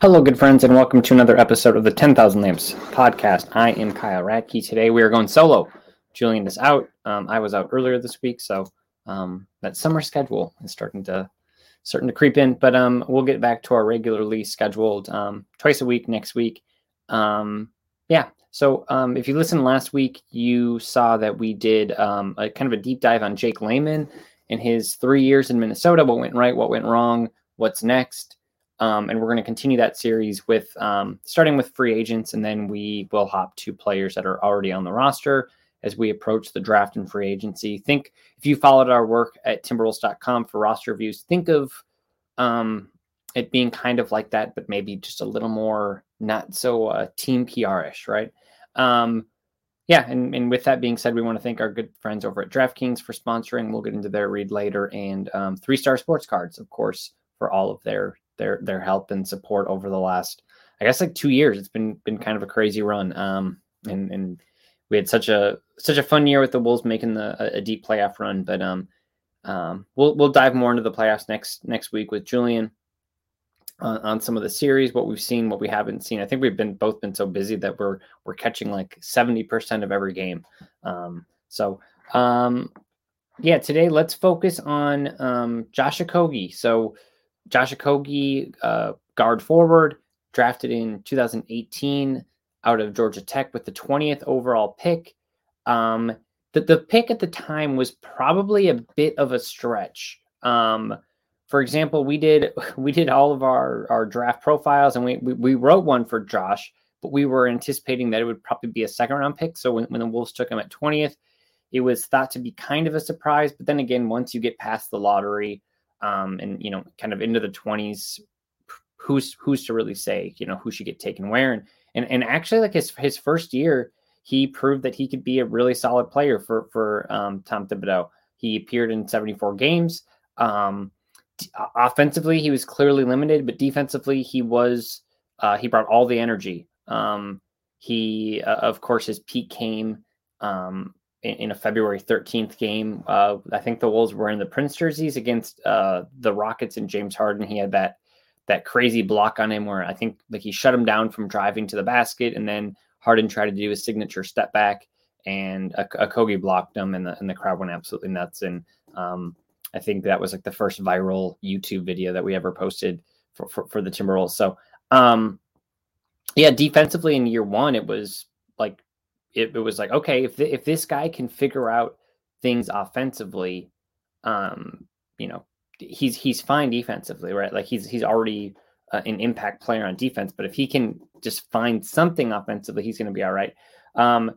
Hello, good friends, and welcome to another episode of the 10,000 Lamps podcast. I am Kyle Ratke. Today we are going solo. Julian is out. Um, I was out earlier this week, so um, that summer schedule is starting to starting to creep in. But um, we'll get back to our regularly scheduled um, twice a week next week. Um, yeah. So um, if you listened last week, you saw that we did a kind of a deep dive on Jake Layman and his three years in Minnesota. What went right? What went wrong? What's next? Um, and we're going to continue that series with um, starting with free agents, and then we will hop to players that are already on the roster as we approach the draft and free agency. Think if you followed our work at timberwolves.com for roster reviews, think of um, it being kind of like that, but maybe just a little more not so uh, team PR ish, right? Um, yeah, and, and with that being said, we want to thank our good friends over at DraftKings for sponsoring. We'll get into their read later, and um, Three Star Sports Cards, of course, for all of their their their help and support over the last, I guess, like two years. It's been been kind of a crazy run, um, and and we had such a such a fun year with the Wolves making the a, a deep playoff run. But um, um, we'll we'll dive more into the playoffs next next week with Julian on, on some of the series, what we've seen, what we haven't seen. I think we've been both been so busy that we're we're catching like seventy percent of every game. Um, so um, yeah, today let's focus on um, Josh Okogie. So Josh Okogie, uh, guard forward, drafted in 2018 out of Georgia Tech with the 20th overall pick. Um, the, the pick at the time was probably a bit of a stretch. Um, for example, we did we did all of our our draft profiles and we, we, we wrote one for Josh, but we were anticipating that it would probably be a second round pick. So when, when the Wolves took him at 20th, it was thought to be kind of a surprise. But then again, once you get past the lottery, um, and you know, kind of into the 20s, who's who's to really say, you know, who should get taken where? And and, and actually, like his his first year, he proved that he could be a really solid player for for um, Tom Thibodeau. He appeared in 74 games. Um, offensively, he was clearly limited, but defensively, he was uh, he brought all the energy. Um, he, uh, of course, his peak came um, in, in, a February 13th game. Uh, I think the Wolves were in the Prince jerseys against uh, the Rockets and James Harden. He had that that crazy block on him where I think like he shut him down from driving to the basket, and then Harden tried to do his signature step back, and Okogie blocked him, and the and the crowd went absolutely nuts. And um, I think that was like the first viral YouTube video that we ever posted for for, for the Timberwolves. So um, yeah, defensively in year one, it was like it, it was like okay, if the, if this guy can figure out things offensively, um, you know, he's he's fine defensively, right? Like he's he's already uh, an impact player on defense, but if he can just find something offensively, he's going to be all right. Um,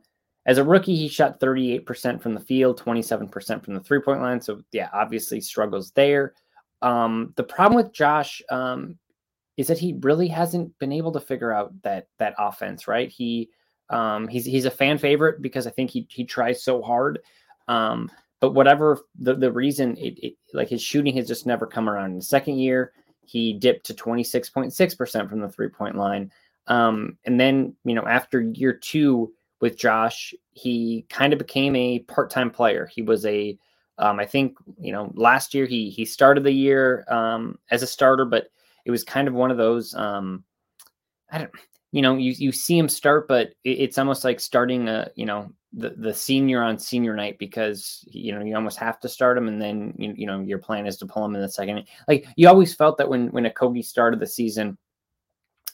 as a rookie, he shot 38% from the field, 27% from the three point line. So, yeah, obviously struggles there. Um, the problem with Josh um, is that he really hasn't been able to figure out that that offense, right? He um, he's he's a fan favorite because I think he he tries so hard. Um, but whatever the, the reason, it, it, like his shooting has just never come around. In the second year, he dipped to 26.6% from the three point line. Um, and then, you know, after year two with Josh, he kind of became a part time player. He was a, um, I think, you know, last year he he started the year um, as a starter, but it was kind of one of those. Um, I don't, you know, you you see him start, but it, it's almost like starting a, you know, the the senior on senior night because you know you almost have to start him, and then you, you know your plan is to pull him in the second. Like you always felt that when when Okogie started the season,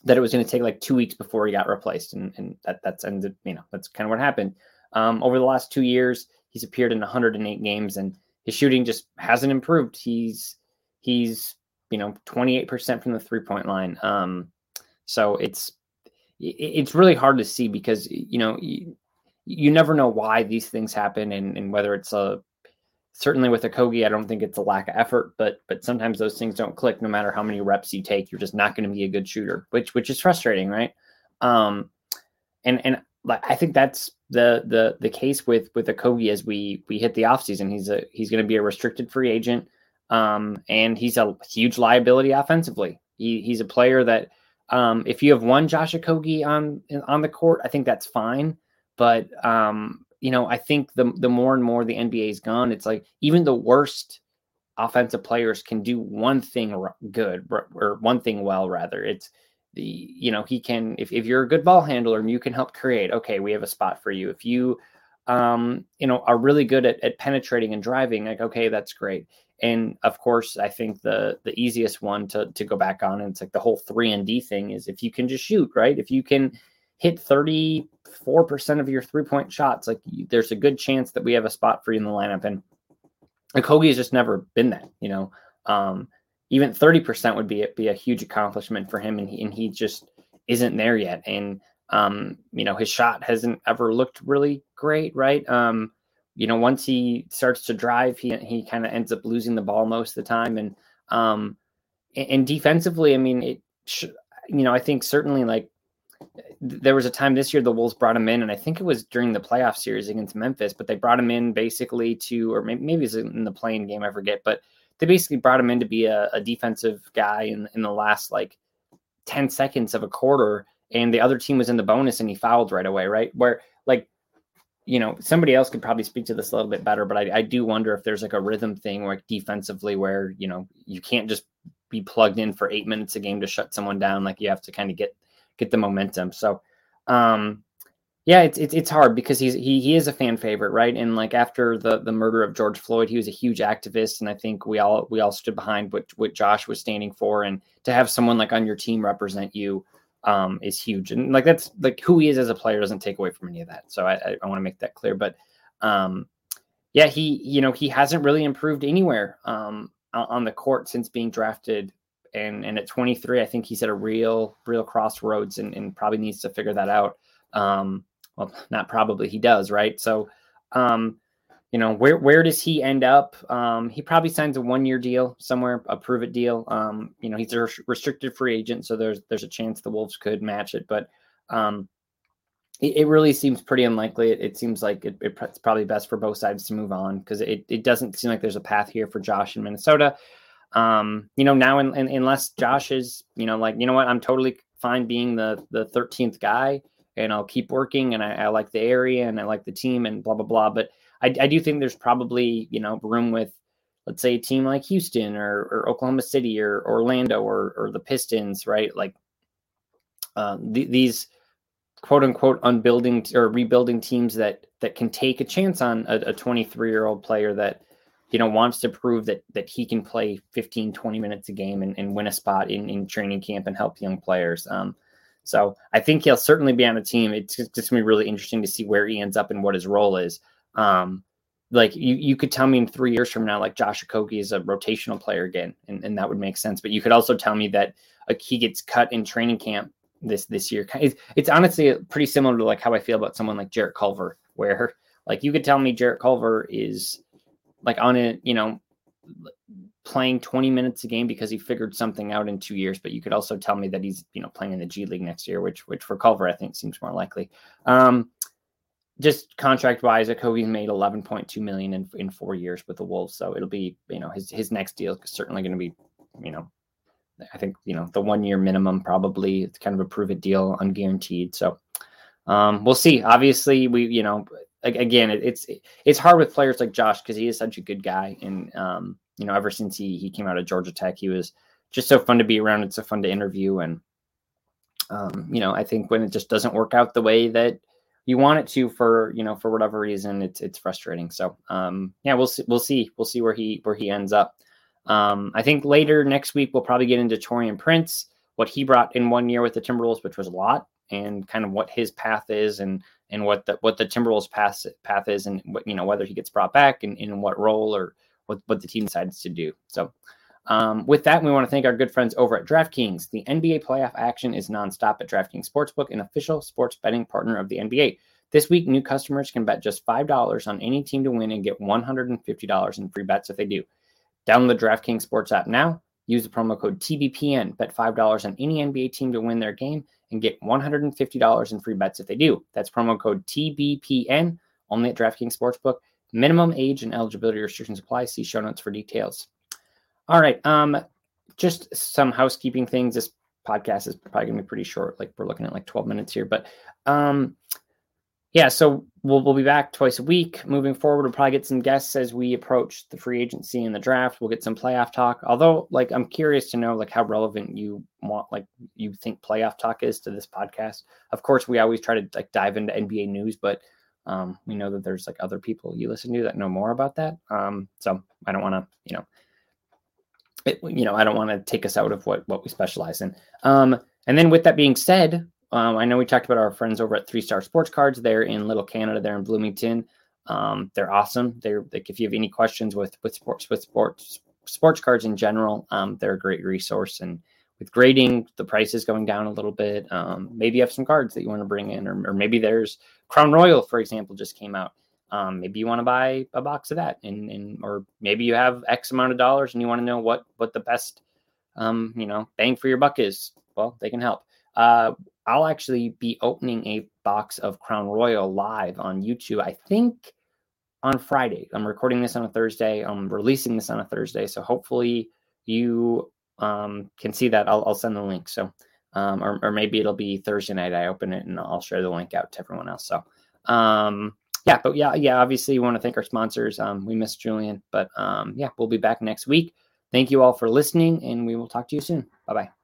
that it was going to take like two weeks before he got replaced, and and that that's ended. You know, that's kind of what happened. Um, over the last two years, he's appeared in 108 games, and his shooting just hasn't improved. He's he's you know 28% from the three point line. Um, so it's it's really hard to see because you know you, you never know why these things happen and, and whether it's a certainly with Okogie, I don't think it's a lack of effort, but but sometimes those things don't click no matter how many reps you take. You're just not going to be a good shooter, which which is frustrating, right? Um, and and like I think that's the the the case with with Okogie as we we hit the offseason. He's a he's going to be a restricted free agent, um, and he's a huge liability offensively. He, he's a player that um, if you have one Josh Okogie on on the court, I think that's fine. But um, you know, I think the the more and more the NBA's gone, it's like even the worst offensive players can do one thing good or one thing well. Rather, it's the you know he can if if you're a good ball handler and you can help create. Okay, we have a spot for you. If you um, you know are really good at, at penetrating and driving, like okay, that's great. And of course, I think the the easiest one to to go back on, and it's like the whole three and D thing is if you can just shoot right, if you can hit 34% of your three point shots, like there's a good chance that we have a spot for you in the lineup. And Kogi has just never been that, you know. Um, even 30% would be be a huge accomplishment for him, and he, and he just isn't there yet. And um, you know, his shot hasn't ever looked really great, right? Um, you know, once he starts to drive, he he kind of ends up losing the ball most of the time, and um, and defensively, I mean, it, you know, I think certainly like there was a time this year the Wolves brought him in, and I think it was during the playoff series against Memphis, but they brought him in basically to, or maybe, maybe it was in the play-in game, I forget, but they basically brought him in to be a, a defensive guy in, in the last like 10 seconds of a quarter, and the other team was in the bonus and he fouled right away, right? Where like you know, somebody else could probably speak to this a little bit better, but I, I do wonder if there's like a rhythm thing, like defensively, where you know you can't just be plugged in for eight minutes a game to shut someone down. Like you have to kind of get get the momentum. So, um, yeah, it's, it's it's hard because he's he he is a fan favorite, right? And like after the the murder of George Floyd, he was a huge activist, and I think we all we all stood behind what what Josh was standing for, and to have someone like on your team represent you um, is huge. And like that's like who he is as a player doesn't take away from any of that. So I, I, I want to make that clear. But um, yeah, he you know he hasn't really improved anywhere um, on the court since being drafted. And and at 23, I think he's at a real real crossroads and, and probably needs to figure that out. Um, well, not probably he does, right? So um, you know where where does he end up? Um, he probably signs a one year deal somewhere a prove it deal. Um, you know he's a restricted free agent so there's there's a chance the wolves could match it but um, it, it, really seems pretty unlikely. It, it seems like it, it's probably best for both sides to move on because it, it doesn't seem like there's a path here for josh in minnesota. Um, you know now in, in, unless josh is you know like you know what? I'm totally fine being the the 13th guy and i'll keep working and I, I like the area and i like the team and blah blah blah but I, I do think there's probably you know room with let's say a team like Houston or, or Oklahoma City or Orlando or, or the Pistons, right? Like um, th- these quote unquote unbuilding or rebuilding teams that that can take a chance on a 23 year old player that you know wants to prove that that he can play 15 20 minutes a game and, and win a spot in, in training camp and help young players. Um, so i think he'll certainly be on a team. It's just going to be really interesting to see where he ends up and what his role is um, like you, you could tell me in three years from now, like Josh Okogie is a rotational player again, and, and that would make sense. But you could also tell me that like he gets cut in training camp this this year. It's, it's honestly pretty similar to like how I feel about someone like Jarrett Culver, where like you could tell me Jarrett Culver is like on a you know playing 20 minutes a game because he figured something out in two years but you could also tell me that he's you know playing in the g league next year which which for culver i think seems more likely um just contract wise, Okogie's made 11.2 million in, in four years with the Wolves. So it'll be, you know, his, his next deal is certainly going to be, you know, I think you know the one year minimum probably it's kind of a prove it deal, unguaranteed. So um, we'll see. Obviously, we you know again it, it's it's hard with players like Josh because he is such a good guy, and um, you know ever since he he came out of Georgia Tech, he was just so fun to be around. It's so fun to interview, and um, you know I think when it just doesn't work out the way that you want it to for you know for whatever reason it's it's frustrating. So um yeah we'll see we'll see we'll see where he where he ends up. Um i think later next week we'll probably get into Taurean Prince what he brought in one year with the Timberwolves which was a lot and kind of what his path is and and what the what the Timberwolves path path is and what you know whether he gets brought back and in what role or what what the team decides to do. So um, with that, we want to thank our good friends over at DraftKings. The NBA playoff action is nonstop at DraftKings Sportsbook, an official sports betting partner of the NBA. This week, new customers can bet just $5 on any team to win and get $150 in free bets if they do. Download the DraftKings Sports app now. Use the promo code TBPN. Bet $5 on any NBA team to win their game and get $150 in free bets if they do. That's promo code TBPN only at DraftKings Sportsbook. Minimum age and eligibility restrictions apply. See show notes for details. All right. Um, just some housekeeping things. This podcast is probably gonna be pretty short. Like we're looking at like 12 minutes here, but um, yeah. So we'll we'll be back twice a week moving forward. We'll probably get some guests as we approach the free agency and the draft. We'll get some playoff talk. Although, like, I'm curious to know like how relevant you want, like, you think playoff talk is to this podcast. Of course, we always try to like dive into NBA news, but um, we know that there's like other people you listen to that know more about that. Um, so I don't want to, you know you know, I don't want to take us out of what what we specialize in. Um, and then with that being said, um, I know we talked about our friends over at Three Star Sports Cards. They're in Little Canada. They're in Bloomington. Um, they're awesome. They're like if you have any questions with with sports with sports sports cards in general, um, they're a great resource. And with grading, the price is going down a little bit. Um, maybe you have some cards that you want to bring in, or, or maybe there's Crown Royal, for example, just came out um, maybe you want to buy a box of that and, and or maybe you have x amount of dollars and you want to know what what the best um, you know bang for your buck is well they can help. Uh, i'll actually be opening a box of crown royal live on youtube i think on friday. I'm recording this on a thursday. I'm releasing this on a thursday so hopefully you um, can see that. I'll, I'll send the link so um, or, or maybe it'll be thursday night i open it and i'll share the link out to everyone else so um, yeah, but yeah, yeah. Obviously, we want to thank our sponsors. Um, we miss Julian, but um, yeah, we'll be back next week. Thank you all for listening, and we will talk to you soon. Bye bye.